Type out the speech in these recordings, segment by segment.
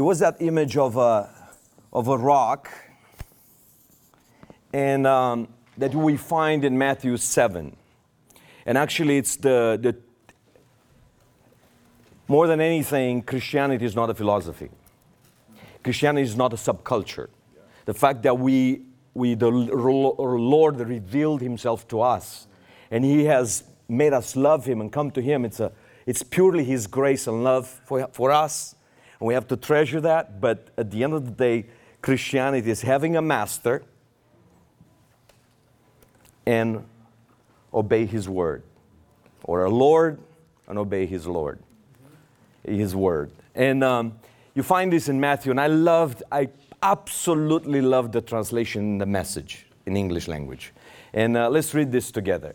it was that image of a, of a rock and um, that we find in Matthew 7. And actually, it's the, the more than anything, Christianity is not a philosophy. Christianity is not a subculture. The fact that we, we the Lord revealed Himself to us, and He has made us love Him and come to Him. It's, a, it's purely His grace and love for, for us, and we have to treasure that. But at the end of the day, Christianity is having a master and obey His word, or a Lord and obey His Lord, His word. And um, you find this in Matthew, and I loved, I absolutely loved the translation in the message in English language. And uh, let's read this together.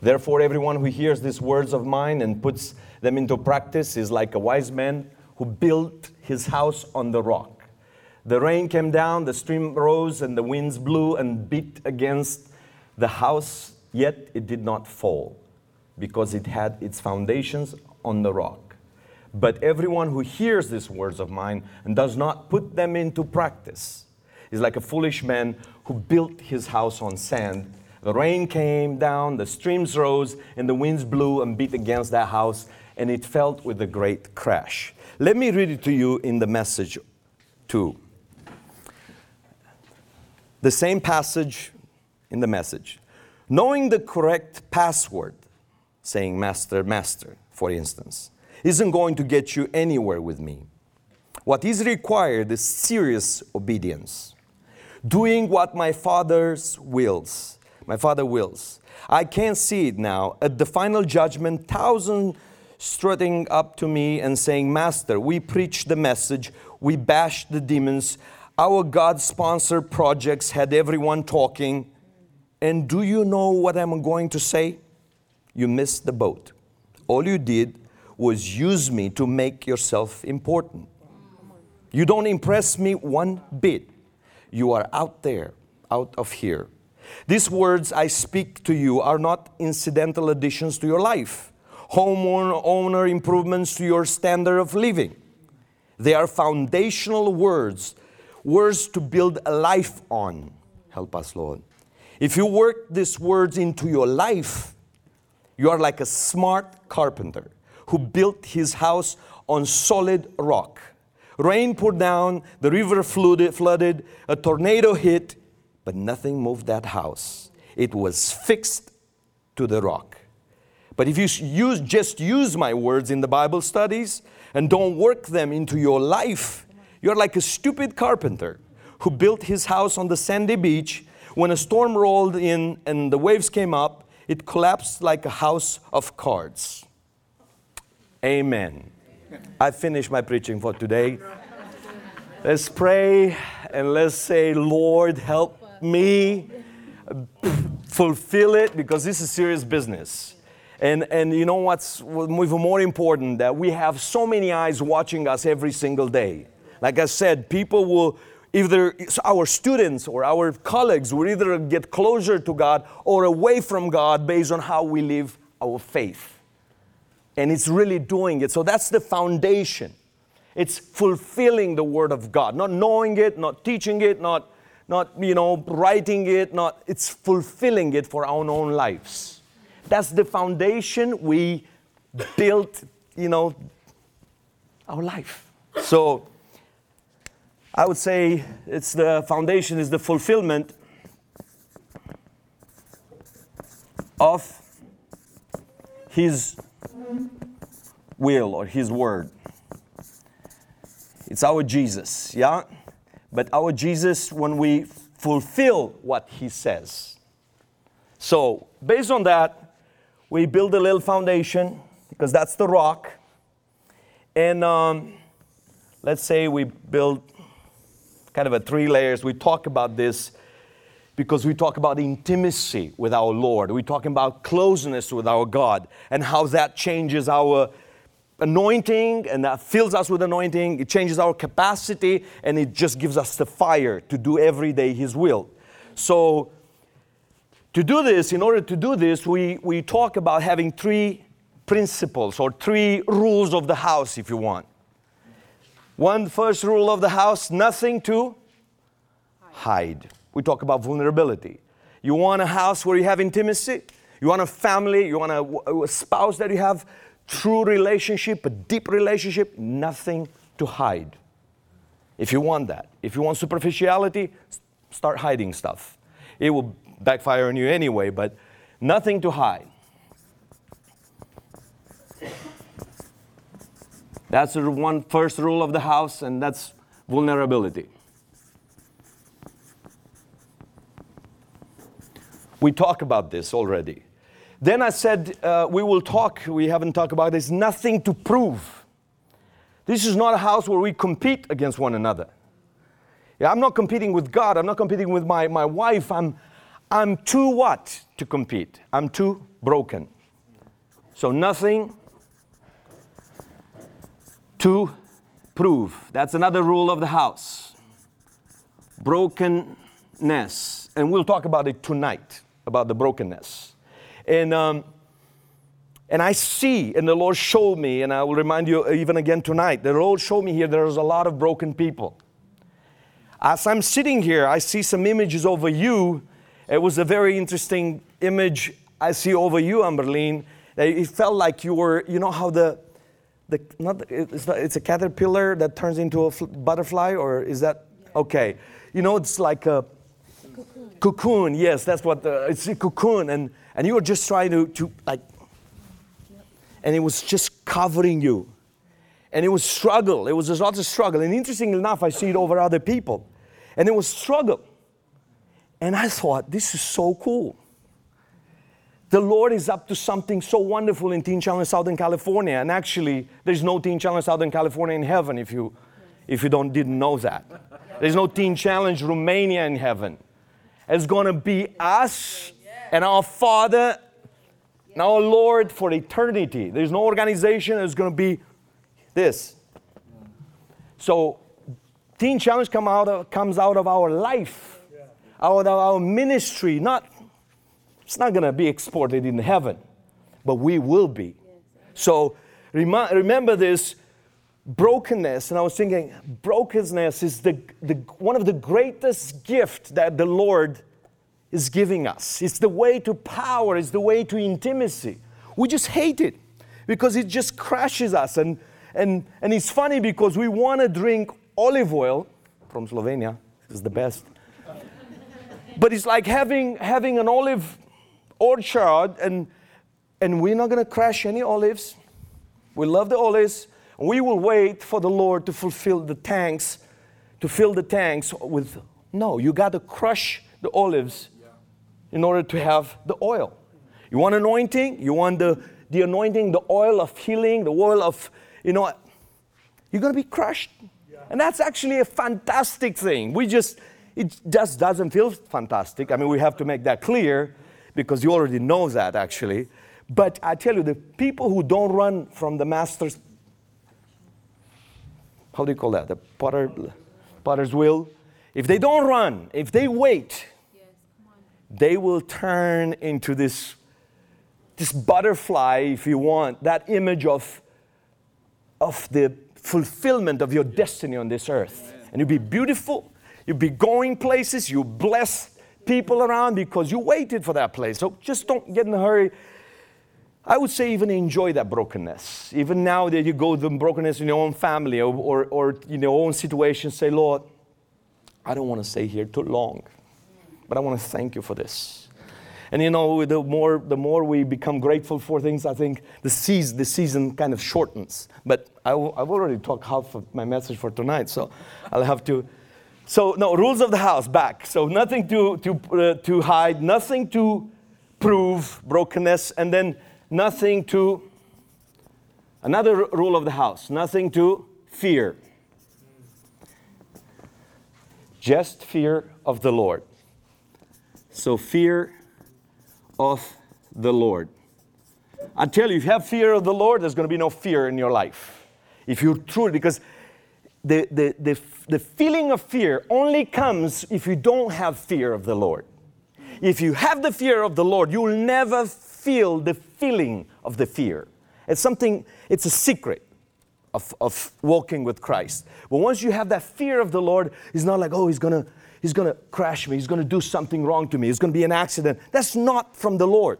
Therefore, everyone who hears these words of mine and puts them into practice is like a wise man who built his house on the rock. The rain came down, the stream rose, and the winds blew and beat against the house, yet it did not fall because it had its foundations on the rock. But everyone who hears these words of mine and does not put them into practice is like a foolish man who built his house on sand. The rain came down, the streams rose, and the winds blew and beat against that house, and it fell with a great crash. Let me read it to you in the message, too. The same passage in the message. Knowing the correct password, saying master, master, for instance, isn't going to get you anywhere with me. What is required is serious obedience, doing what my father's wills. My father wills. I can't see it now. At the final judgment, thousands strutting up to me and saying, Master, we preach the message, we bash the demons, our God sponsored projects had everyone talking. And do you know what I'm going to say? You missed the boat. All you did was use me to make yourself important. You don't impress me one bit. You are out there, out of here. These words I speak to you are not incidental additions to your life homeowner improvements to your standard of living. They are foundational words, words to build a life on. Help us, Lord. If you work these words into your life, you are like a smart carpenter who built his house on solid rock. Rain poured down, the river flooded, flooded, a tornado hit, but nothing moved that house. It was fixed to the rock. But if you use, just use my words in the Bible studies and don't work them into your life, you're like a stupid carpenter who built his house on the sandy beach. When a storm rolled in and the waves came up, it collapsed like a house of cards. Amen. I finished my preaching for today. Let's pray and let's say, Lord, help me fulfill it because this is serious business. And, and you know what's even more important? That we have so many eyes watching us every single day. Like I said, people will either, our students or our colleagues will either get closer to God or away from God based on how we live our faith. And it's really doing it. So that's the foundation. It's fulfilling the Word of God, not knowing it, not teaching it, not, not you know, writing it, not, it's fulfilling it for our own lives. That's the foundation we built, you know, our life. So I would say it's the foundation is the fulfillment of his will or his word. It's our Jesus, yeah? But our Jesus when we fulfill what he says. So, based on that, we build a little foundation because that's the rock. And um, let's say we build kind of a three layers. We talk about this because we talk about intimacy with our Lord. We're talking about closeness with our God and how that changes our anointing and that fills us with anointing. It changes our capacity and it just gives us the fire to do every day His will. So, to do this, in order to do this, we, we talk about having three principles or three rules of the house, if you want. One first rule of the house nothing to hide. We talk about vulnerability. You want a house where you have intimacy, you want a family, you want a, a spouse that you have true relationship, a deep relationship, nothing to hide. If you want that, if you want superficiality, start hiding stuff. It will backfire on you anyway, but nothing to hide. That's the one first rule of the house, and that's vulnerability. We talk about this already. Then I said, uh, we will talk, we haven't talked about this, nothing to prove. This is not a house where we compete against one another. Yeah, I'm not competing with God, I'm not competing with my, my wife. I'm, I'm too what to compete? I'm too broken. So nothing to prove. That's another rule of the house. Brokenness. And we'll talk about it tonight, about the brokenness. And, um, and I see, and the Lord showed me, and I will remind you even again tonight, the Lord showed me here there's a lot of broken people. As I'm sitting here, I see some images over you. It was a very interesting image I see over you, Amberlene. It felt like you were, you know how the, the not, it's, not, it's a caterpillar that turns into a butterfly, or is that, okay. You know, it's like a cocoon. cocoon yes, that's what, the, it's a cocoon. And and you were just trying to, to like, and it was just covering you. And it was struggle. It was a lot of struggle. And interestingly enough, I see it over other people. And it was struggle. And I thought, this is so cool. The Lord is up to something so wonderful in Teen Challenge Southern California. And actually, there's no Teen Challenge Southern California in heaven if you, if you don't, didn't know that. There's no Teen Challenge Romania in heaven. It's going to be us and our Father and our Lord for eternity. There's no organization that's going to be this. So, Teen Challenge come out of, comes out of our life, out of our ministry. Not, it's not going to be exported in heaven, but we will be. So, rem- remember this brokenness. And I was thinking, brokenness is the, the, one of the greatest gifts that the Lord is giving us. It's the way to power, it's the way to intimacy. We just hate it because it just crashes us. And, and, and it's funny because we want to drink olive oil from Slovenia, it's the best. but it's like having, having an olive orchard, and, and we're not going to crash any olives. We love the olives. We will wait for the Lord to fulfill the tanks, to fill the tanks with. No, you got to crush the olives in order to have the oil. You want anointing? You want the, the anointing, the oil of healing, the oil of, you know, you're going to be crushed. Yeah. And that's actually a fantastic thing. We just, it just doesn't feel fantastic. I mean, we have to make that clear because you already know that actually. But I tell you, the people who don't run from the master's, how do you call that? The potter, potter's will. If they don't run, if they wait, they will turn into this, this butterfly, if you want, that image of, of the fulfillment of your destiny on this earth. And you'll be beautiful, you'll be going places, you bless people around because you waited for that place. So just don't get in a hurry. I would say even enjoy that brokenness. Even now that you go through brokenness in your own family or, or, or in your own situation, say, Lord, I don't want to stay here too long. But I want to thank you for this. And you know, the more, the more we become grateful for things, I think the season, the season kind of shortens. But I, have already talked half of my message for tonight, so I'll have to. So, no, rules of the house, back. So, nothing to, to, uh, to hide, nothing to prove brokenness, and then nothing to Another r- rule of the house nothing to fear. Just fear of the Lord. So, fear of the Lord. I tell you, if you have fear of the Lord, there's going to be no fear in your life. If you truly, because the, the, the, the feeling of fear only comes if you don't have fear of the Lord. If you have the fear of the Lord, you will never feel the feeling of the fear. It's something, it's a secret of, of walking with Christ. But once you have that fear of the Lord, it's not like, oh, he's gonna, he's gonna crash me, he's gonna do something wrong to me, it's gonna be an accident. That's not from the Lord.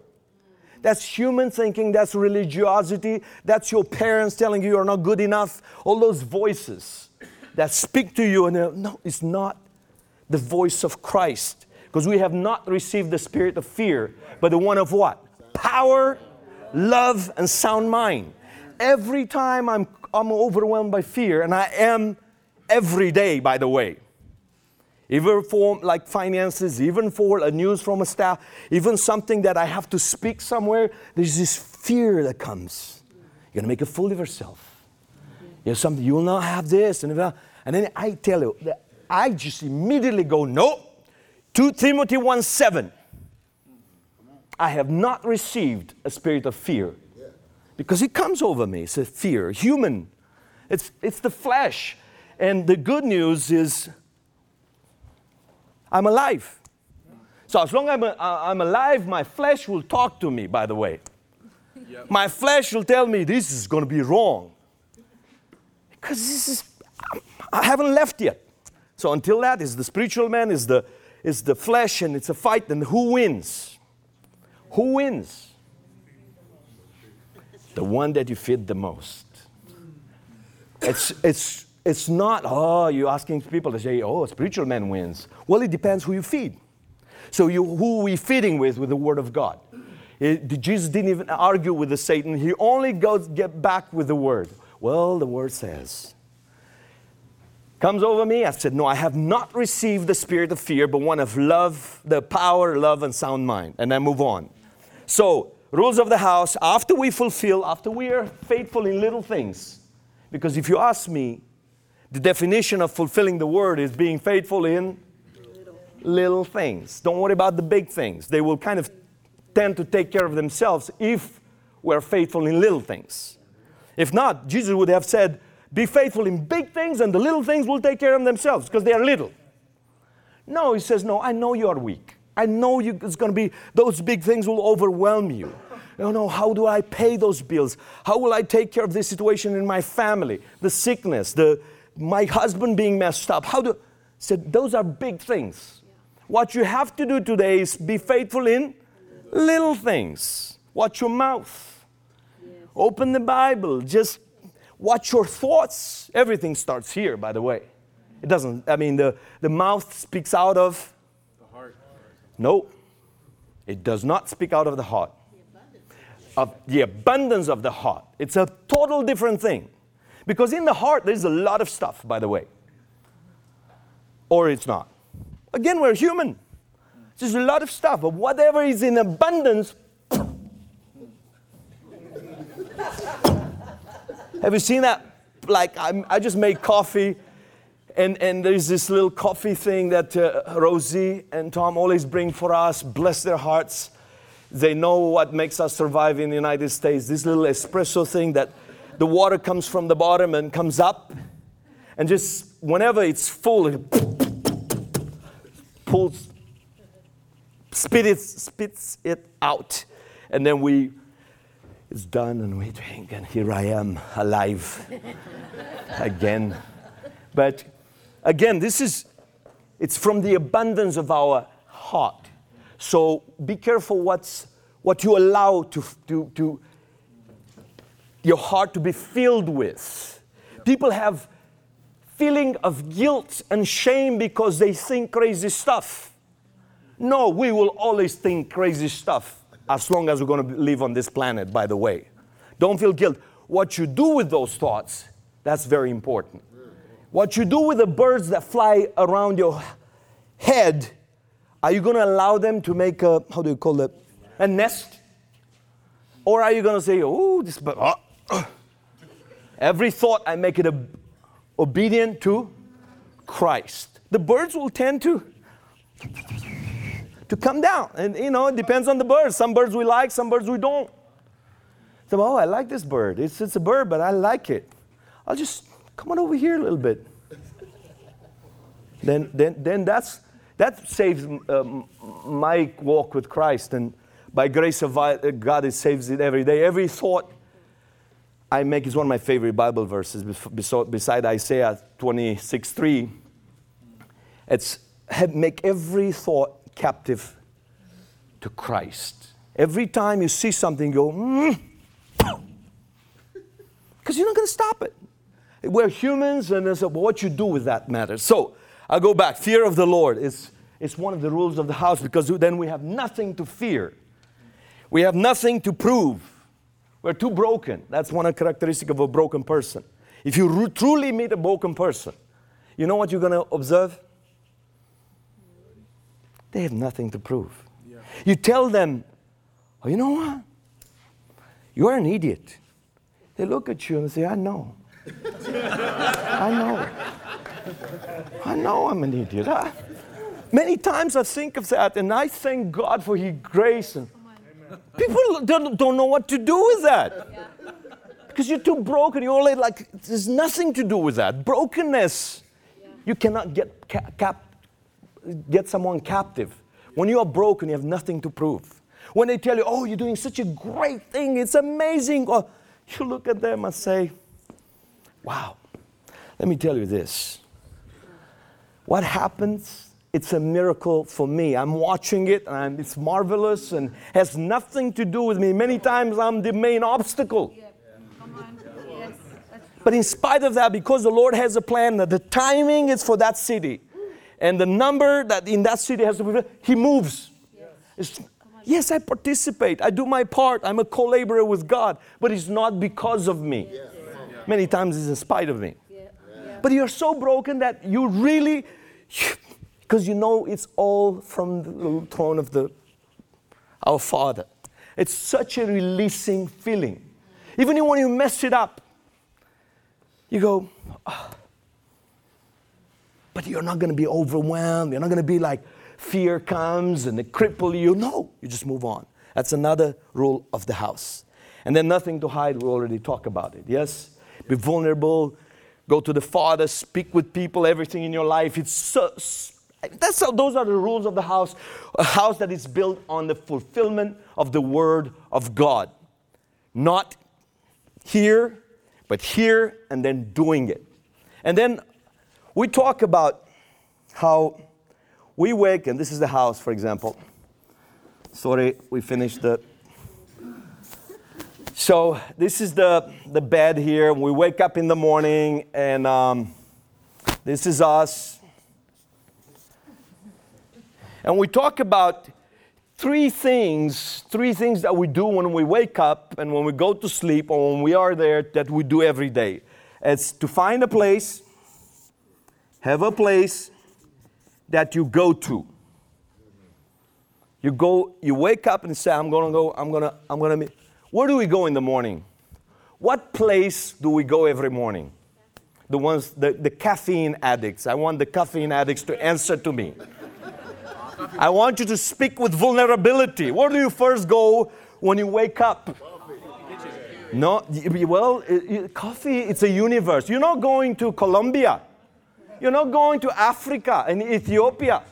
That's human thinking, that's religiosity, that's your parents telling you you're not good enough. All those voices that speak to you, and no, it's not the voice of Christ. Because we have not received the spirit of fear, but the one of what? Power, love, and sound mind. Every time I'm, I'm overwhelmed by fear, and I am every day, by the way, even for like finances, even for a news from a staff, even something that I have to speak somewhere, there's this fear that comes. You're gonna make a fool of yourself. You know, something you will not have this, and, then I tell you, I just immediately go, no. 2 Timothy 1 7. I have not received a spirit of fear because it comes over me. It's a fear, human. It's, it's the flesh. And the good news is I'm alive. So as long as I'm, uh, I'm alive, my flesh will talk to me, by the way. Yep. My flesh will tell me this is going to be wrong. Because this is, I haven't left yet. So until that is the spiritual man, is the, is the flesh, and it's a fight, and who wins? Who wins? The one that you feed the most. It's, it's, it's not, oh, you're asking people to say, oh, spiritual man wins. Well, it depends who you feed. So you, who are we feeding with? With the Word of God. Eh, it, Jesus didn't even argue with the Satan. He only goes get back with the Word. Well, the Word says, comes over me. I said, No, I have not received the spirit of fear, but one of love, the power, love, and sound mind. And I move on. So, rules of the house, after we fulfill, after we are faithful in little things, because if you ask me, the definition of fulfilling the word is being faithful in little. little things. Don't worry about the big things. They will kind of tend to take care of themselves if we're faithful in little things. If not, Jesus would have said, Be faithful in big things, and the little things will take care of themselves because they are little. No, he says, No, I know you are weak. I know you, it's going to be, those big things will overwhelm you. You know, how do I pay those bills? How will I take care of this situation in my family? The sickness, the, my husband being messed up. How do, said, those are big things. What you have to do today is be faithful in little things. Watch your mouth. Open the Bible. Just watch your thoughts. Everything starts here, by the way. It doesn't, I mean, the, the mouth speaks out of the heart. No, it does not speak out of the heart. The of the abundance of the heart. It's a total different thing. Because in the heart, there's a lot of stuff, by the way. Or it's not. Again, we're human. There's a lot of stuff, but whatever is in abundance. Have you seen that? Like, I'm, i just made coffee, and, and there's this little coffee thing that uh, Rosie and Tom always bring for us. Bless their hearts. They know what makes us survive in the United States. This little espresso thing that the water comes from the bottom and comes up, and just whenever it's full, it pulls, spit it, spits it out, and then we, it's done, and we drink, and here I am alive again. But again, this is, it's from the abundance of our heart. So be careful what's, what you allow to, to, to your heart to be filled with. People have feeling of guilt and shame because they think crazy stuff. No, we will always think crazy stuff as long as we're going to live on this planet, by the way. Don't feel guilt. What you do with those thoughts, that's very important. What you do with the birds that fly around your head, are you going to allow them to make a, how do you call it, a nest? Or are you going to say, oh, this bird, oh, ah. Every thought, I make it ob- obedient to Christ. The birds will tend to to come down. And you know, it depends on the bird. Some birds we like, some birds we don't. So, oh, I like this bird. It's, it's a bird, but I like it. I'll just come on over here a little bit. then, then, then that's, that saves um, my walk with Christ. And by grace of God, it saves it every day. Every thought I make is one of my favorite Bible verses beside Isaiah 26 3. It's make every thought captive to Christ. Every time you see something, go, because mm. you're not going to stop it. We're humans, and it's, what you do with that matters. So I'll go back. Fear of the Lord is, is one of the rules of the house because then we have nothing to fear. We have nothing to prove. We're too broken. That's one characteristic of a broken person. If you truly meet a broken person, you know what you're going to observe? They have nothing to prove. Yeah. You tell them, oh, you know what? You're an idiot. They look at you and say, I know. I know. I know I'm an idiot. I, many times I think of that and I thank God for His grace. And people don't, don't know what to do with that. Yeah. Because you're too broken. You're only like, there's nothing to do with that. Brokenness. Yeah. You cannot get cap, get someone captive. When you are broken, you have nothing to prove. When they tell you, oh, you're doing such a great thing, it's amazing, or you look at them and say, wow, let me tell you this. What happens, it's a miracle for me. I'm watching it and it's marvelous and has nothing to do with me. Many times I'm the main obstacle. But in spite of that, because the Lord has a plan, that the timing is for that city, and the number that in that city has to be, he moves. Yes. yes, I participate. I do my part. I'm a co laborer with God, but it's not because of me. Yeah. Many times it's in spite of me. Yeah. Yeah. But you're so broken that you really, because you know it's all from the throne of the, our Father. It's such a releasing feeling. Even when you mess it up, you go, oh, but you're not going to be overwhelmed. You're not going to be like fear comes and it cripple you. No, you just move on. That's another rule of the house. And then nothing to hide. We already talked about it. Yes, be vulnerable. Go to the Father. Speak with people. Everything in your life. It's so, that's how, those are the rules of the house. A house that is built on the fulfillment of the Word of God. Not here, but here and then doing it. And then we talk about how we wake, and this is the house, for example. Sorry, we finished the. So this is the, the bed here. We wake up in the morning, and um, this is us. And we talk about three things, three things that we do when we wake up and when we go to sleep or when we are there that we do every day. It's to find a place, have a place that you go to. You go, you wake up and say, I'm gonna go, I'm gonna, I'm gonna meet. Where do we go in the morning? What place do we go every morning? The ones, the, the caffeine addicts. I want the caffeine addicts to answer to me. I want you to speak with vulnerability. Where do you first go when you wake up? No, well, coffee, it's a universe. You're not going to Colombia. You're not going to Africa and Ethiopia.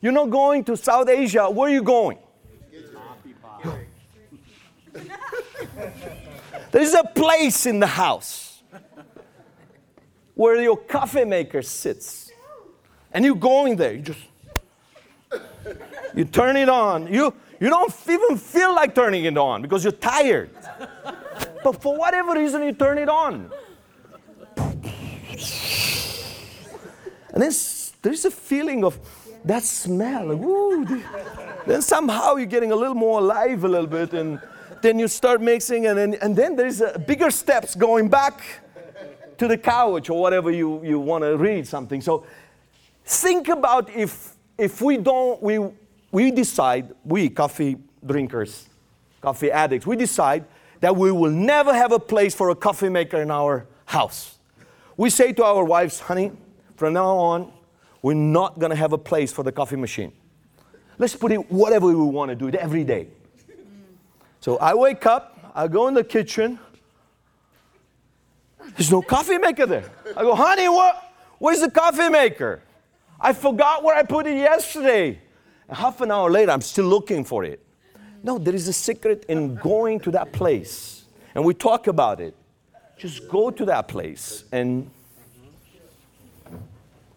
You're not going to South Asia. Where are you going? There's a place in the house where your coffee maker sits. And you're going there. You just you turn it on. You you don't even feel like turning it on because you're tired. But for whatever reason you turn it on. And then there's a feeling of that smell. Like, then somehow you're getting a little more alive a little bit, and then you start mixing, and then, and then there's bigger steps going back to the couch or whatever you, you want to read something. So think about if, if we don't, we, we decide, we coffee drinkers, coffee addicts, we decide that we will never have a place for a coffee maker in our house. We say to our wives, honey, from now on, we're not going to have a place for the coffee machine. Let's put it whatever we want to do it every day. So I wake up, I go in the kitchen. There's no coffee maker there. I go, honey, what? Where's the coffee maker? I forgot where I put it yesterday. Half an hour later, I'm still looking for it. No, there is a secret in going to that place. And we talk about it. Just go to that place. And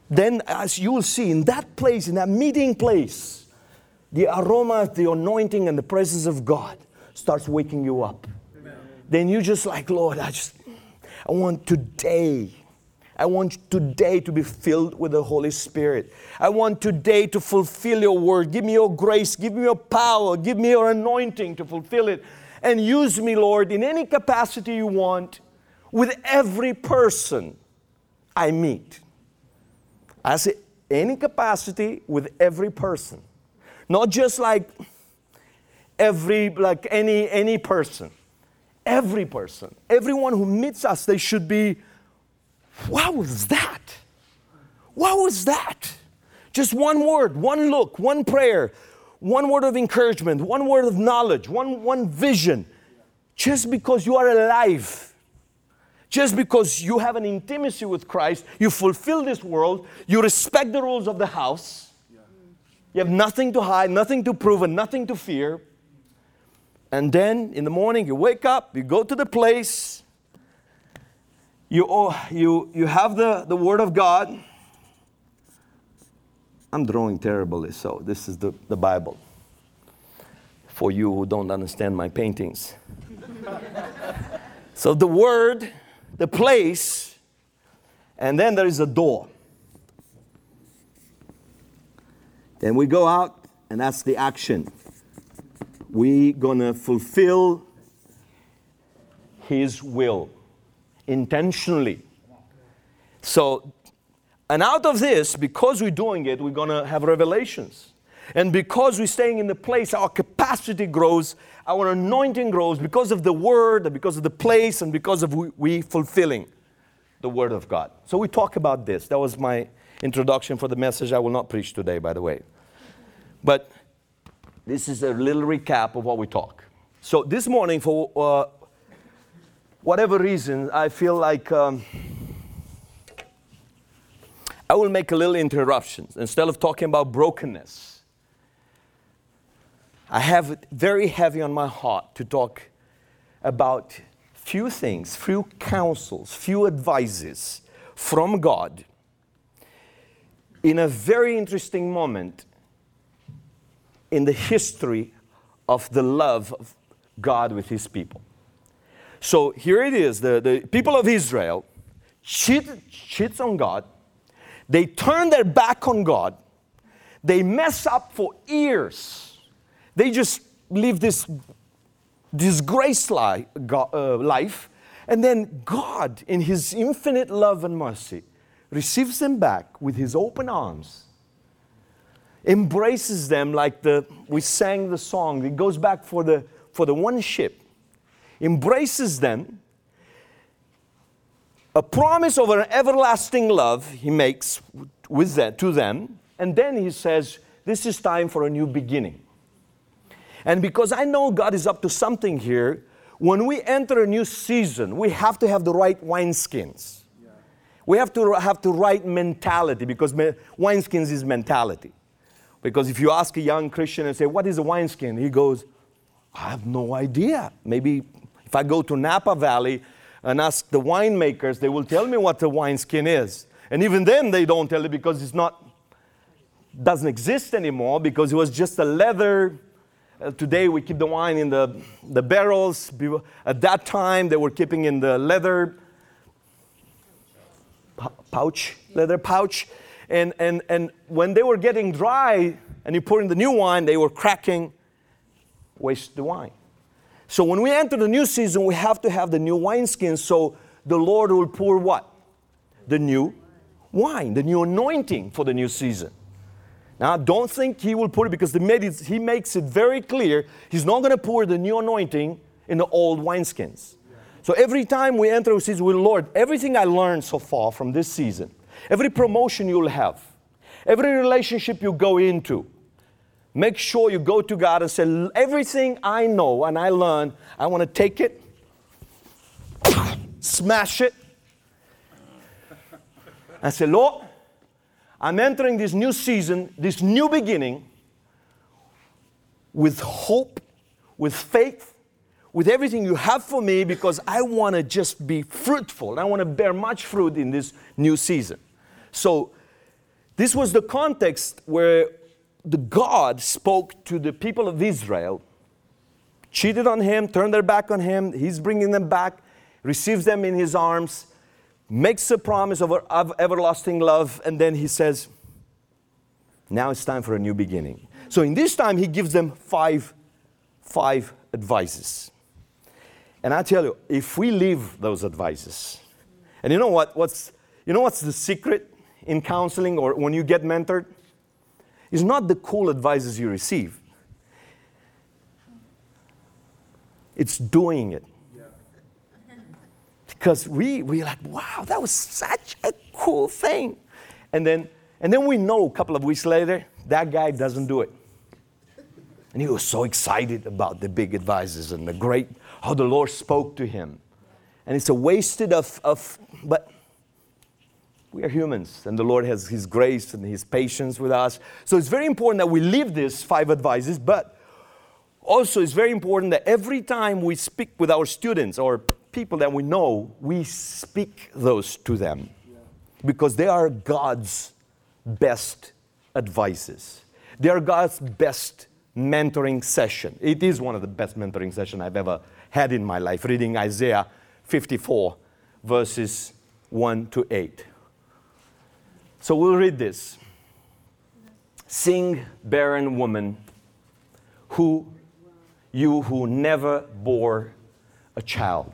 then, as you will see, in that place, in that meeting place, the aroma, the anointing, and the presence of God starts waking you up. Amen. Then you just like, Lord, I just, I want today I want today to be filled with the Holy Spirit. I want today to fulfill your word. Give me your grace, give me your power, give me your anointing to fulfill it. And use me, Lord, in any capacity you want with every person I meet. I say any capacity with every person. Not just like every like any any person. Every person. Everyone who meets us, they should be what was that? What was that? Just one word, one look, one prayer, one word of encouragement, one word of knowledge, one, one vision. Just because you are alive, just because you have an intimacy with Christ, you fulfill this world, you respect the rules of the house, you have nothing to hide, nothing to prove, and nothing to fear. And then in the morning, you wake up, you go to the place, you, oh, you, you have the, the Word of God. I'm drawing terribly, so this is the, the Bible for you who don't understand my paintings. so the Word, the place, and then there is a door. Then we go out, and that's the action. We gonna fulfill His will intentionally. So, and out of this, because we're doing it, we're going to have revelations. And because we're staying in the place, our capacity grows, our anointing grows because of the word, and because of the place, and because of we, we fulfilling the word of God. So we talk about this. That was my introduction for the message. I will not preach today, by the way. But this is a little recap of what we talk. So this morning, for uh, whatever reason, I feel like um, I will make a little interruption. Instead of talking about brokenness, I have it very heavy on my heart to talk about few things, few counsels, few advices from God in a very interesting moment in the history of the love of God with his people. So here it is the, the people of Israel cheat, cheats on God, they turn their back on God, they mess up for years. They just live this disgraced li- uh, life, and then God, in His infinite love and mercy, receives them back with His open arms embraces them like the we sang the song it goes back for the for the one ship embraces them, a promise of an everlasting love he makes with them, to them, and then he says, This is time for a new beginning. And because I know God is up to something here, when we enter a new season, we have to have the right wineskins. Yeah. We have to have the right mentality because me- wineskins is mentality. Because if you ask a young Christian and say, What is a wineskin? He goes, I have no idea. Maybe if I go to Napa Valley and ask the winemakers, they will tell me what the wineskin is. And even then, they don't tell you because it's not, doesn't exist anymore because it was just a leather. Uh, today, we keep the wine in the, the barrels. At that time, they were keeping in the leather pouch, leather pouch. And, and, and when they were getting dry and you pour in the new wine, they were cracking, waste the wine. So when we enter the new season, we have to have the new wineskin so the Lord will pour what? The new wine, the new anointing for the new season. Now, don't think He will pour it because He makes it very clear He's not going to pour the new anointing in the old wineskins. So every time we enter a season with Lord, everything I learned so far from this season, every promotion you'll have, every relationship you go into, make sure you go to God and say, Everything I know and I learn, I want to take it, smash it, and say, Lord, I'm entering this new season, this new beginning, with hope, with faith, with everything you have for me, because I want to just be fruitful. I want to bear much fruit in this new season. So, this was the context where the God spoke to the people of Israel, cheated on him, turned their back on him. He's bringing them back, receives them in his arms, makes a promise of, of everlasting love, and then he says, Now it's time for a new beginning. So in this time, he gives them five, five advices. And I tell you, if we leave those advices, and you know what? What's, you know what's the secret in counseling or when you get mentored? Is not the cool advices you receive, it's doing it. Because we, we're like, wow, that was such a cool thing. And then, and then we know a couple of weeks later, that guy doesn't do it. And he was so excited about the big advices and the great, how the Lord spoke to him. And it's a wasted of, of but we are humans, and the Lord has His grace and His patience with us. So it's very important that we live these five advices, but also it's very important that every time we speak with our students or people that we know, we speak those to them because they are God's best advices. They are God's best mentoring session. It is one of the best mentoring sessions I've ever had in my life, reading Isaiah 54, verses 1 to 8. So we'll read this. Sing, barren woman, who you who never bore a child.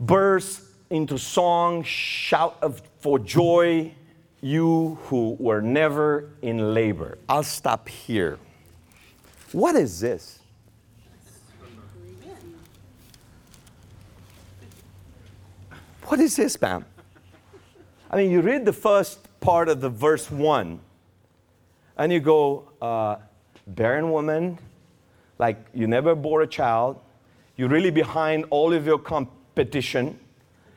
Burst into song, shout of, for joy, you who were never in labor. I'll stop here. What is this? What is this, Pam? I mean, you read the first part of the verse 1, and you go, uh, barren woman, like you never bore a child, you're really behind all of your competition,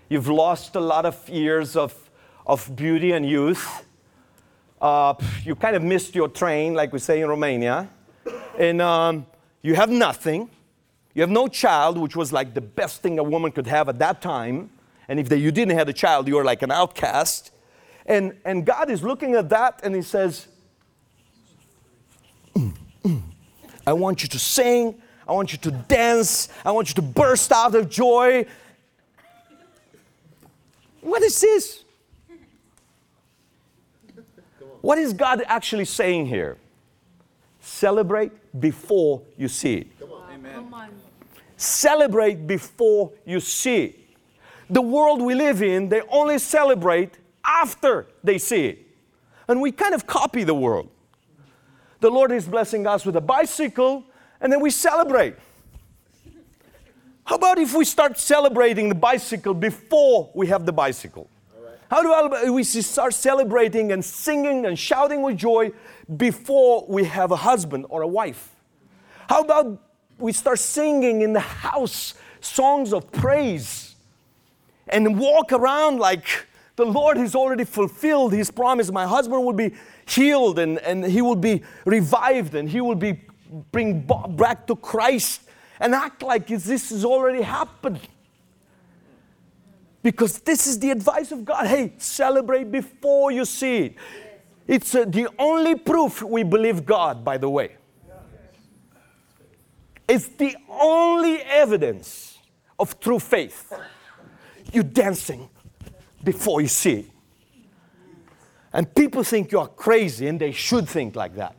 you've lost a lot of years of, of beauty and youth, uh, you kind of missed your train, like we say in Romania, and um, you have nothing. You have no child, which was like the best thing a woman could have at that time. And if you didn't have a child, you were like an outcast. And, and God is looking at that and He says, mm, mm, I want you to sing, I want you to dance, I want you to burst out of joy. What is this? What is God actually saying here? Celebrate before you see it. Amen. Celebrate before you see it the world we live in, they only celebrate after they see it. And we kind of copy the world. The Lord is blessing us with a bicycle, and then we celebrate. How about if we start celebrating the bicycle before we have the bicycle? How do we start celebrating and singing and shouting with joy before we have a husband or a wife? How about we start singing in the house songs of praise and walk around like the Lord has already fulfilled His promise. My husband will be healed and, and he will be revived and he will be bring back to Christ and act like this has already happened. Because this is the advice of God. Hey, celebrate before you see it. It's uh, the only proof we believe God, by the way. It's the only evidence of true faith you dancing before you see it. And people think you are crazy, and they should think like that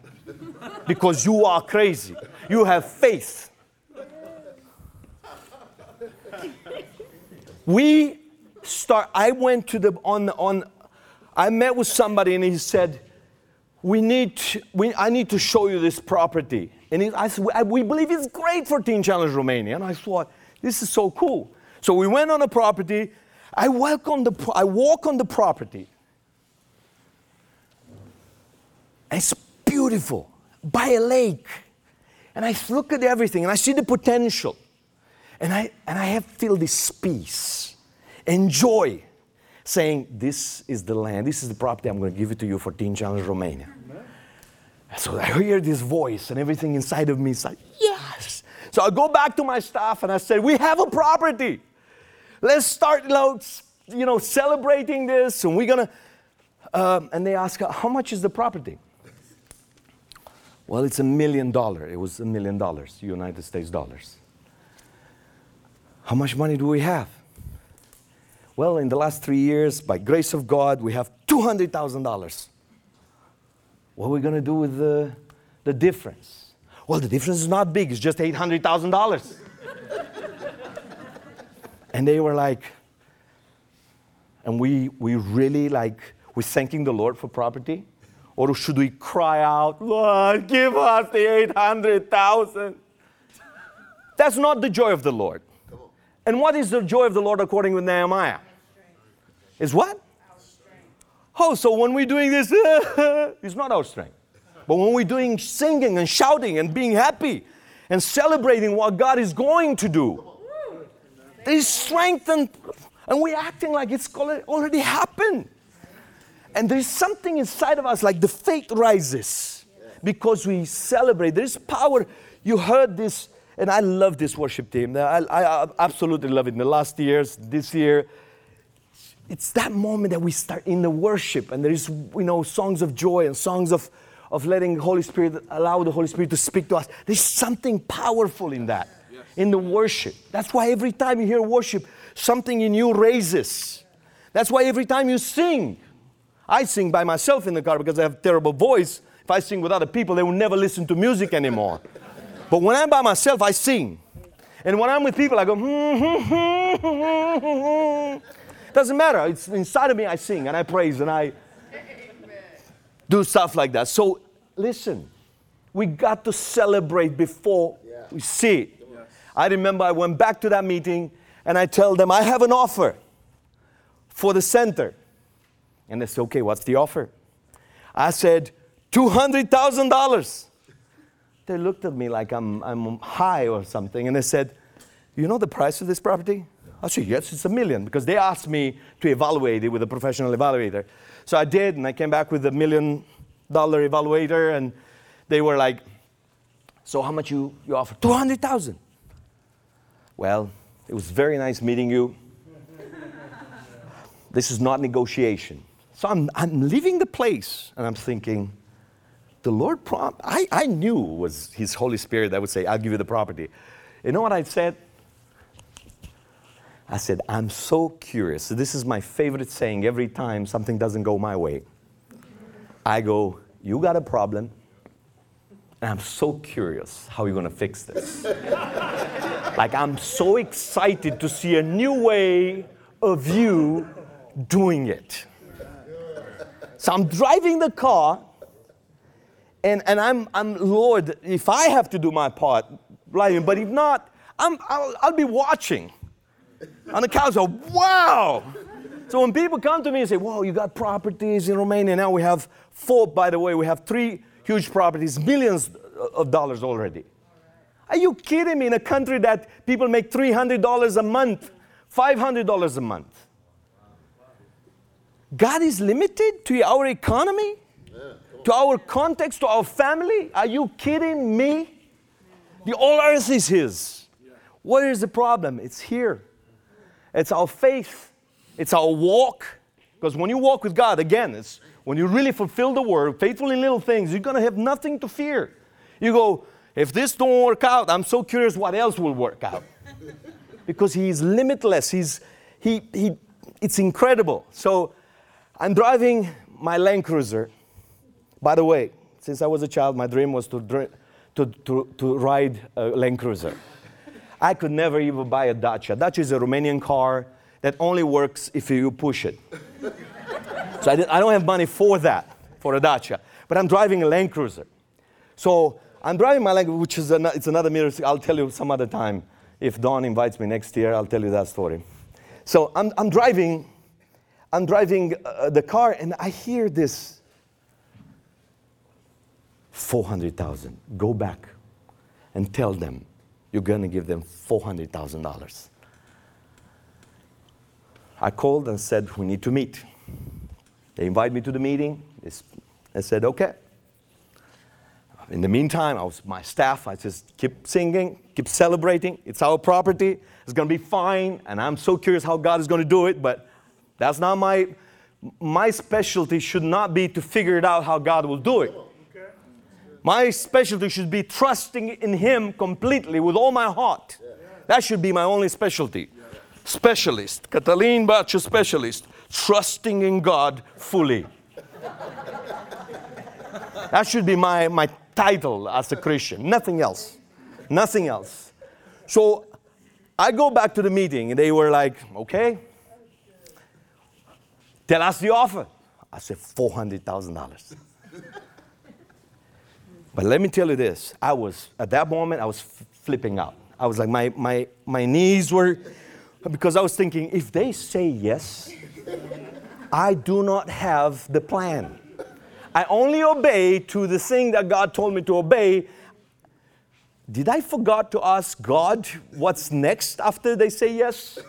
because you are crazy. You have faith. We start, I went to the, on, on, I met with somebody and he said, we need, we, I need to show you this property. And it, I, said, we believe it's great for Teen Challenge Romania. And I thought, this is so cool. So we went on a property. I walk on the, I walk on the property. And it's beautiful by a lake. And I look at everything and I see the potential. And I, and I have feel this peace and joy saying, This is the land, this is the property, I'm going to give it to you for Challenge Romania. So I hear this voice, and everything inside of me is like, Yes. So I go back to my staff and I said, We have a property. Let's start know, you know celebrating this, and we're to. Um, and they ask, How much is the property? Well, it's a million dollars. It was a million dollars, United States dollars. How much money do we have? Well, in the last three years, by grace of God, we have $200,000. What are we going to do with the, the difference? Well, the difference is not big, it's just $800,000. And they were like, and we, we really like, we're thanking the Lord for property? Or should we cry out, Lord, give us the 800,000? That's not the joy of the Lord. And what is the joy of the Lord according to Nehemiah? Is what? Oh, so when we're doing this, it's not our strength. But when we're doing singing and shouting and being happy and celebrating what God is going to do, is strength and, we're acting like it's already happened. And there's something inside of us like the faith rises because we celebrate. There's power. You heard this, and I love this worship team. I, I absolutely love it. In the last years, this year, it's that moment that we start in the worship and there is you know songs of joy and songs of of letting the holy spirit allow the holy spirit to speak to us there's something powerful in that. In the worship that's why every time you hear worship something in you raises that's why every time you sing i sing by myself in the car because i have terrible voice if i sing with other people they will never listen to music anymore but when i'm by myself i sing and when i'm with people i go hmm, hmm, hmm, doesn't matter. It's inside of me, I sing and I praise and I do stuff like that. So listen, we got to celebrate before yeah. we see it. I remember I went back to that meeting and I tell them, I have an offer for the center. And they said, okay, what's the offer? I said, $200,000. They looked at me like I'm, I'm high or something and they said, you know the price of this property? I said, yes, it's a million, because they asked me to evaluate it with a professional evaluator. So I did, and I came back with a million dollar evaluator, and they were like, so how much you, you offer? 200,000. Well, it was very nice meeting you. this is not negotiation. So I'm, I'm leaving the place, and I'm thinking, the Lord, prom- I, I knew was His Holy Spirit that would say, I'll give you the property. You know what I said? I said, I'm so curious. This is my favorite saying every time something doesn't go my way. I go, You got a problem, and I'm so curious how you're gonna fix this. like, I'm so excited to see a new way of you doing it. So I'm driving the car, and, and I'm, I'm, Lord, if I have to do my part, but if not, I'm, I'll, I'll be watching on the couch. Go, wow. So when people come to me and say, "Wow, you got properties in Romania now," we have four. By the way, we have three huge properties, millions of dollars already. Are you kidding me? In a country that people make three hundred dollars a month, five hundred dollars a month. God is limited to our economy, to our context, to our family. Are you kidding me? The whole earth is His. What is the problem? It's here. It's our faith, it's our walk. Because when you walk with God, again, it's when you really fulfill the word, faithful in little things, you're going to have nothing to fear. You go, if this don't work out, I'm so curious what else will work out. because he is limitless. He's, he, he, it's incredible. So I'm driving my Land Cruiser. By the way, since I was a child, my dream was to, to, to, to ride a Land Cruiser. I could never even buy a Dacia. Dacia is a Romanian car that only works if you push it. so I, I, don't have money for that, for a Dacia. But I'm driving a Land Cruiser. So I'm driving my leg, which is an, it's another miracle. I'll tell you some other time. If Don invites me next year, I'll tell you that story. So I'm, I'm driving, I'm driving uh, the car, and I hear this 400,000. Go back and tell them you're going to give them $400,000. I called and said, We need to meet. They invite me to the meeting. I said, Okay. In the meantime, I was my staff. I just keep singing, keep celebrating. It's our property. It's going to be fine. And I'm so curious how God is going to do it, but that's not my my specialty should not be to figure it out how God will do it. My specialty should be trusting in Him completely with all my heart. That should be my only specialty. Specialist, Catalin Bacha specialist, trusting in God fully. that should be my, my title as a Christian, nothing else. Nothing else. So I go back to the meeting and they were like, okay, tell us the offer. I said, $400,000. but let me tell you this I was, at that moment, I was flipping out. I was like, my, my, my knees were, because I was thinking, if they say yes, I do not have the plan. I only obey to the thing that God told me to obey. Did I forgot to ask God what's next after they say yes?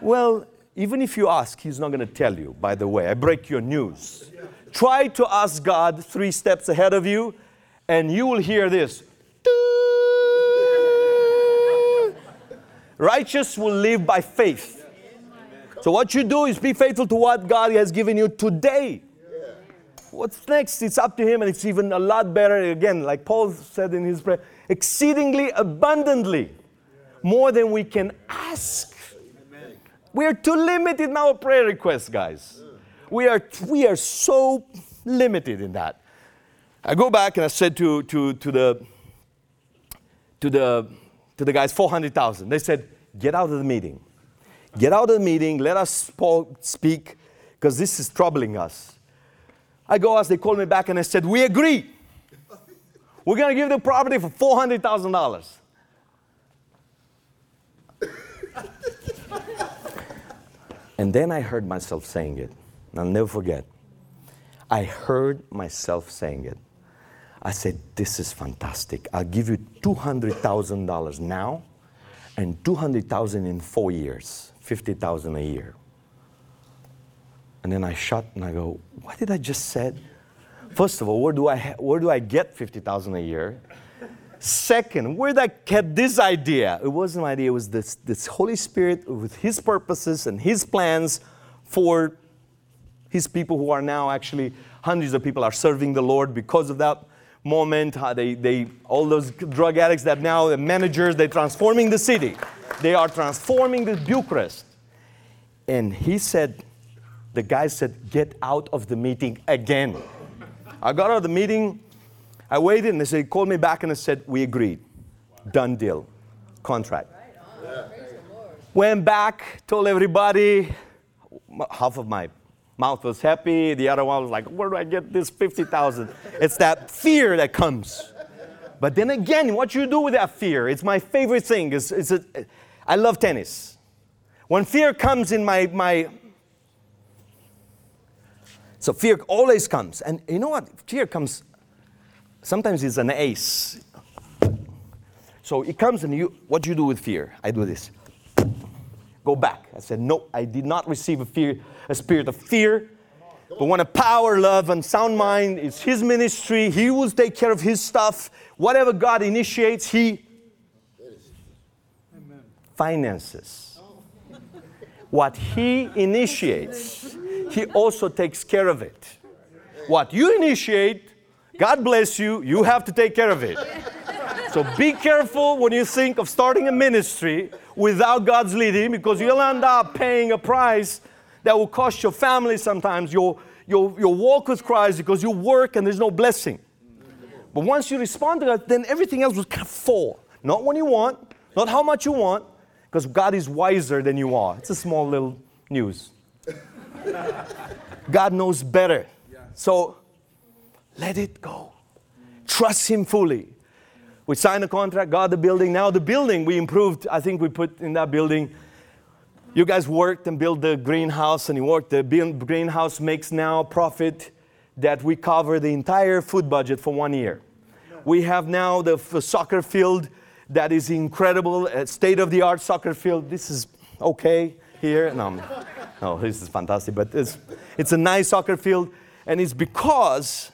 Well, even if you ask, He's not going to tell you, by the way. I break your news. Try to ask God three steps ahead of you, and you will hear this. Righteous will live by faith. So, what you do is be faithful to what God has given you today. What's next? It's up to Him, and it's even a lot better. Again, like Paul said in his prayer, exceedingly abundantly, more than we can ask. We are too limited in our prayer requests, guys. We are, we are so limited in that. I go back and I said to, to, to, the, to, the, to the guys, 400,000. They said, get out of the meeting. Get out of the meeting. Let us speak because this is troubling us. I go as they called me back and I said, We agree. We're going to give the property for $400,000. and then I heard myself saying it. I'll never forget. I heard myself saying it. I said, This is fantastic. I'll give you $200,000 now and 200,000 in four years, 50,000 a year. And then I shut and I go, what did I just said? First of all, where do I, ha- where do I get 50,000 a year? Second, where did I get this idea? It wasn't my idea, it was this, this Holy Spirit with His purposes and His plans for His people who are now actually, hundreds of people are serving the Lord because of that moment. How they, they, all those drug addicts that now the managers, they're transforming the city. They are transforming the Bucharest. And he said, the guy said, get out of the meeting again. I got out of the meeting. I waited and they said, called me back and they said, we agreed. Done deal. Contract. Went back, told everybody, half of my mouth was happy. The other one was like, where do I get this 50,000? It's that fear that comes. But then again, what you do with that fear, it's my favorite thing. Is, is it, I love tennis. When fear comes in my, my, so fear always comes. And you know what? Fear comes, sometimes it's an ace. So it comes and you, what do you do with fear? I do this. Go back. I said, no, I did not receive a fear, a spirit of fear. But when a power, love, and sound mind is His ministry, He will take care of His stuff. Whatever God initiates, He finances. What He initiates, He also takes care of it. What you initiate, God bless you, you have to take care of it. So be careful when you think of starting a ministry without God's leading because you'll end up paying a price that will cost your family sometimes, your, your, your walk with Christ because you work and there's no blessing. But once you respond to that, then everything else will kind of fall. Not when you want, not how much you want, because God is wiser than you are. It's a small little news. God knows better. So let it go. Trust Him fully. We signed a contract, got the building. Now the building we improved. I think we put in that building. You guys worked and built the greenhouse, and you worked. The greenhouse makes now profit that we cover the entire food budget for one year. We have now the f- soccer field that is incredible, state of the art soccer field. This is okay here. No, no, this is fantastic, but it's, it's a nice soccer field, and it's because,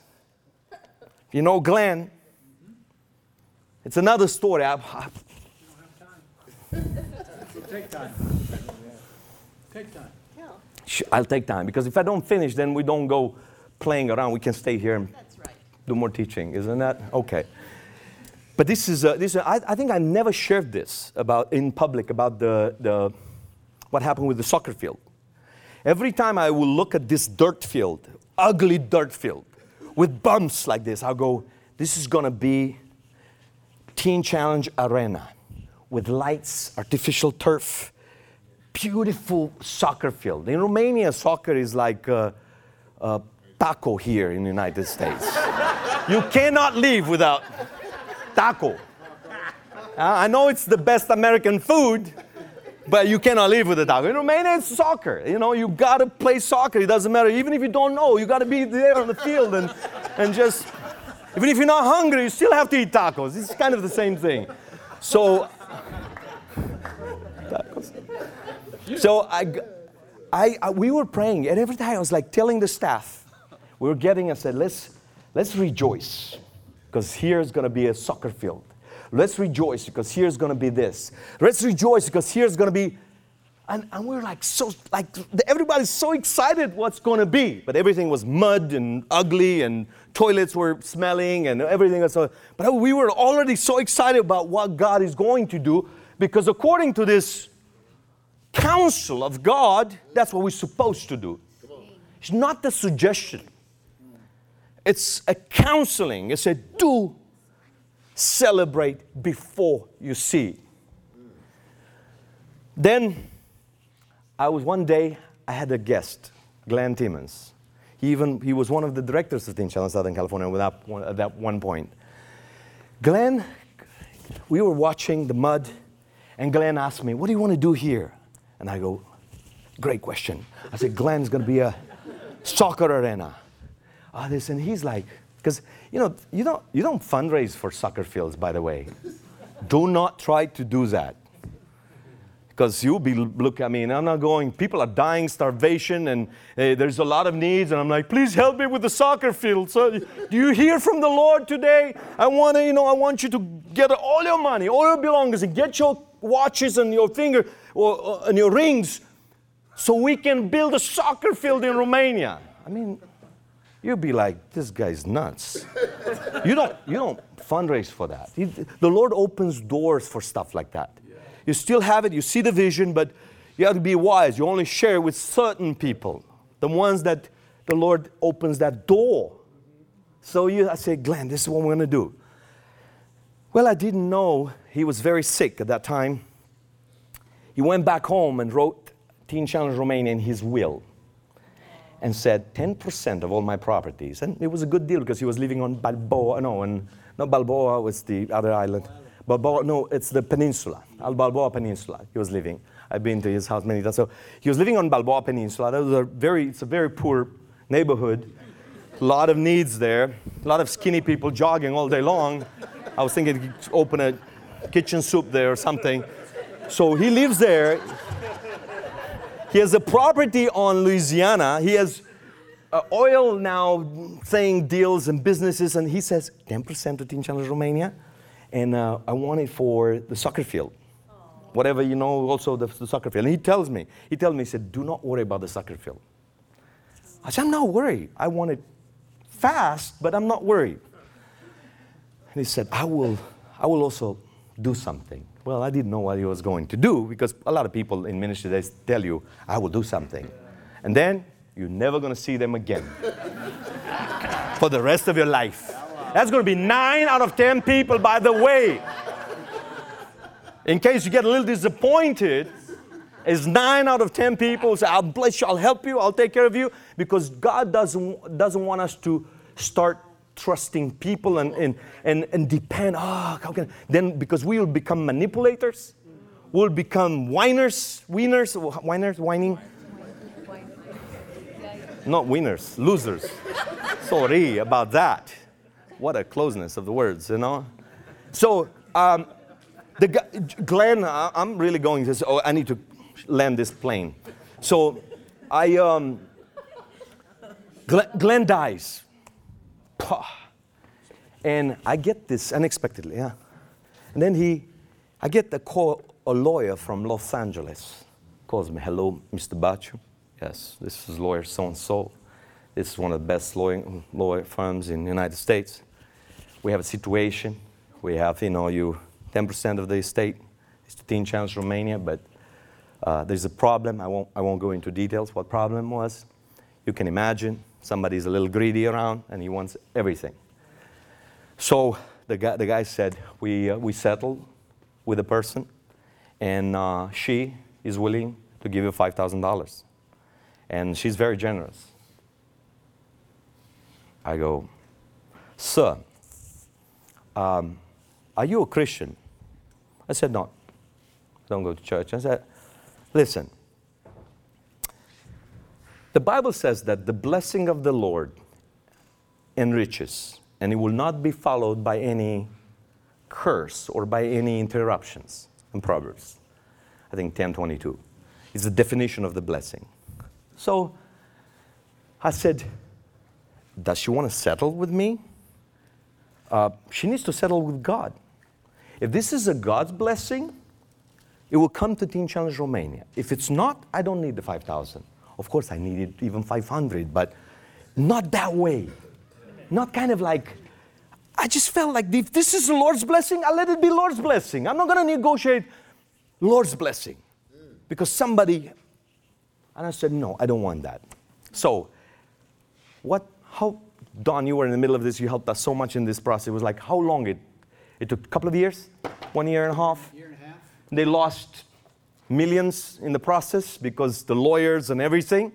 you know, Glenn, it's another story. I, I, Take time. Take time. I'll take time because if I don't finish, then we don't go playing around. We can stay here and right. do more teaching, isn't that? Okay. But this is, uh, this, I, I think I never shared this about in public about the, the, what happened with the soccer field. Every time I will look at this dirt field, ugly dirt field, with bumps like this, I'll go, this is gonna be Teen Challenge Arena with lights, artificial turf, beautiful soccer field. In Romania, soccer is like a, a taco here in the United States. you cannot live without taco. Uh, I know it's the best American food, but you cannot live with a taco. In Romania, it's soccer. You know, you gotta play soccer. It doesn't matter. Even if you don't know, you gotta be there on the field and, and just, even if you're not hungry, you still have to eat tacos. It's kind of the same thing. So, tacos. So I we were praying, and every time I was like telling the staff, we were getting, I said, let's, let's rejoice, because here's to be a soccer field. Let's rejoice, because here's going to be this. Let's rejoice, because here's going to be, and, and we we're like so, like everybody's so excited what's going to be, but everything was mud and ugly, and toilets were smelling, and everything so. But we were already so excited about what God is going to do, because according to this counsel of God, that's what we're supposed to do. It's not the suggestion. It's a counseling. It's a do celebrate before you see. Then I was one day, I had a guest, Glenn Timmons. He even he was one of the directors of Teen Challenge Southern California one, at that one point. Glenn, we were watching the mud, and Glenn asked me, What do you want to do here? And I go, Great question. I said, Glenn's going to be a soccer arena. Ah, this, and he's like, because you know, you don't, you don't fundraise for soccer fields, by the way. do not try to do that. Because you'll be, look, I mean, I'm not going, people are dying, starvation, and uh, there's a lot of needs, and I'm like, please help me with the soccer field. So, do you hear from the Lord today? I want to, you know, I want you to get all your money, all your belongings, and get your watches and your finger, or, or, and your rings, so we can build a soccer field in Romania. I mean, you'd be like, this guy's nuts. you, don't, you don't fundraise for that. He- the Lord opens doors for stuff like that. You still have it, you see the vision, but you have to be wise. You only share with certain people, the ones that the Lord opens that door. So you, I say, Glenn, this is what we're going to do. Well, I didn't know he was very sick at that time. He went back home and wrote Teen Challenge Romania in his will and said 10% of all my properties. And it was a good deal because he was living on Balboa, no, and not Balboa was the other island. Balboa, no, it's the peninsula, Al Balboa Peninsula. He was living. I've been to his house many times. So he was living on Balboa Peninsula. That was a very, it's a very poor neighborhood. A lot of needs there. A lot of skinny people jogging all day long. I was thinking to open a kitchen soup there or something. So he lives there. He has a property on Louisiana. He has uh, oil now saying deals and businesses, and he says 10% to Challenge Romania, and uh, I want it for the soccer field. Whatever you know, also the, the soccer field. And he tells me, he tells me, he said, do not worry about the soccer field. I said, I'm not worried. I want it fast, but I'm not worried. And he said, I will, I will also do something. Well, I didn't know what he was going to do because a lot of people in ministry they tell you, I will do something. And then you're never going to see them again for the rest of your life. That's going to be nine out of ten people, by the way. In case you get a little disappointed, is nine out of ten people say, I'll bless you, I'll help you, I'll take care of you, because God doesn't, doesn't want us to start trusting people and, and, and, and depend. Oh, how can then because we will become manipulators, we'll become whiners, winners, whiners, whining. Not winners, losers. Sorry about that. What a closeness of the words, you know. So, um, the Glenn, I'm really going to say, oh, I need to land this plane. So, I, um, Glenn, Glenn dies. And I get this unexpectedly, yeah. And then he, I get a call, a lawyer from Los Angeles calls me, hello, Mr. Bachu. Yes, this is lawyer so and so. This is one of the best lawyer, lawyer firms in the United States. We have a situation. We have, you know, you 10% of the estate is to Teen Challenge Romania, but uh, there's a problem. I won't, I won't go into details what problem was. You can imagine somebody's a little greedy around and he wants everything. So the guy, the guy said, we, uh, we settled with the person, and uh, she is willing to give you $5,000. And she's very generous. I go, Sir, um, are you a Christian? I said, No, don't go to church. I said, Listen, the Bible says that the blessing of the Lord enriches, and it will not be followed by any curse or by any interruptions in Proverbs. I think 1022. It's the definition of the blessing. So I said, Does she want to settle with me? Uh, she needs to settle with God. If this is a God's blessing, it will come to Challenge Romania. If it's not, I don't need the 5,000. Of course, I needed even 500, but not that way. Not kind of like, I just felt like if this is the Lord's blessing, I'll let it be Lord's blessing. I'm not going to negotiate Lord's blessing because somebody, and I said, no, I don't want that. So, what, how, Don, you were in the middle of this, you helped us so much in this process. It was like, how long it, it took a couple of years? One year and a half? Year and a half? They lost millions in the process because the lawyers and everything.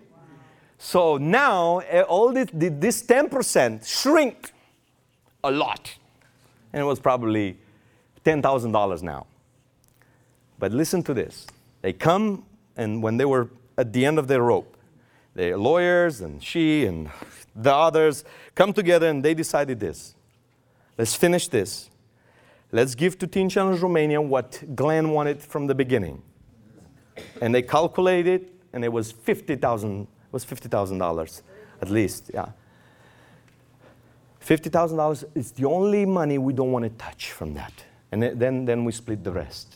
So now eh, all this, this 10% shrink a lot. And it was probably $10,000 now. But listen to this. They come, and when they were at the end of their rope, the lawyers and she and the others come together and they decided this. Let's finish this. Let's give to Teen Challenge Romania what Glenn wanted from the beginning. And they calculated, and it was fifty thousand. It was fifty thousand dollars, at least. Yeah. Fifty thousand dollars is the only money we don't want to touch from that, and then- then then we split the rest.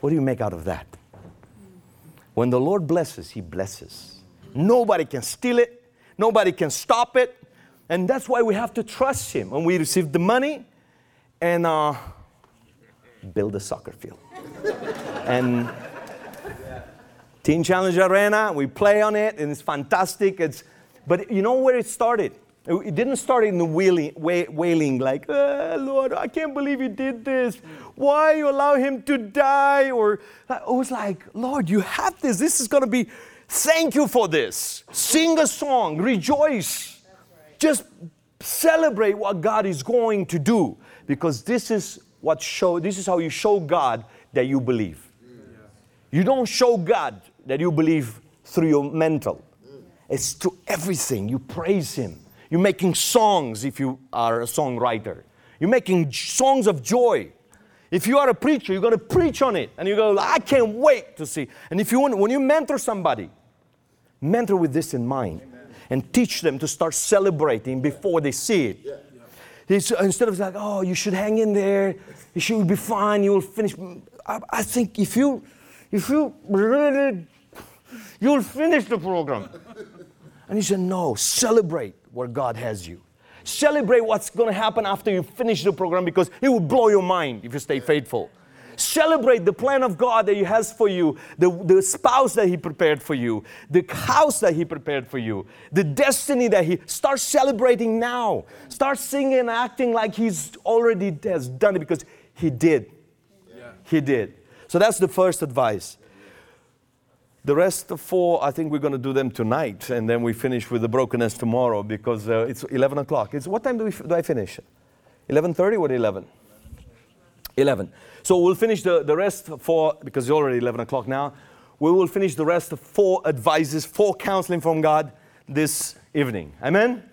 What do you make out of that? When the Lord blesses, He blesses. Nobody can steal it, nobody can stop it. And that's why we have to trust Him. When we receive the money and uh, build a soccer field. And Teen Challenge Arena, we play on it, and it's fantastic. It's, but you know where it started? It didn't start in the wailing, wailing like, "Ah, Lord, I can't believe you did this. Why you allow him to die? Or it was like, Lord, you have this. This is going to be, thank you for this. Sing a song, rejoice. Just celebrate what God is going to do because this is what show this is how you show God that you believe. You don't show God that you believe through your mental. It's through everything. You praise Him. You're making songs if you are a songwriter. You're making songs of joy. If you are a preacher, you're going to preach on it. And you go, I can't wait to see. And if you want, when you mentor somebody, mentor with this in mind and teach them to start celebrating before they see it. It's- instead of like, oh, you should hang in there, you should be fine, you will finish. I, I think if you, if you really, you'll finish the program. And he said, no, celebrate where God has you. Celebrate what's going to happen after you finish the program because it will blow your mind if you stay faithful. Celebrate the plan of God that He has for you, the, the spouse that He prepared for you, the house that He prepared for you, the destiny that He. Start celebrating now. Start singing and acting like He's already has done it because He did. He did. So that's the first advice. The rest of four, I think we're going to do them tonight, and then we finish with the brokenness tomorrow because uh, it's 11 o'clock. It's what time do, we, do I finish? 11:30 or 11? 11. So we'll finish the, the rest for because it's already 11 o'clock now. We will finish the rest of four advices, four counseling from God this evening. Amen.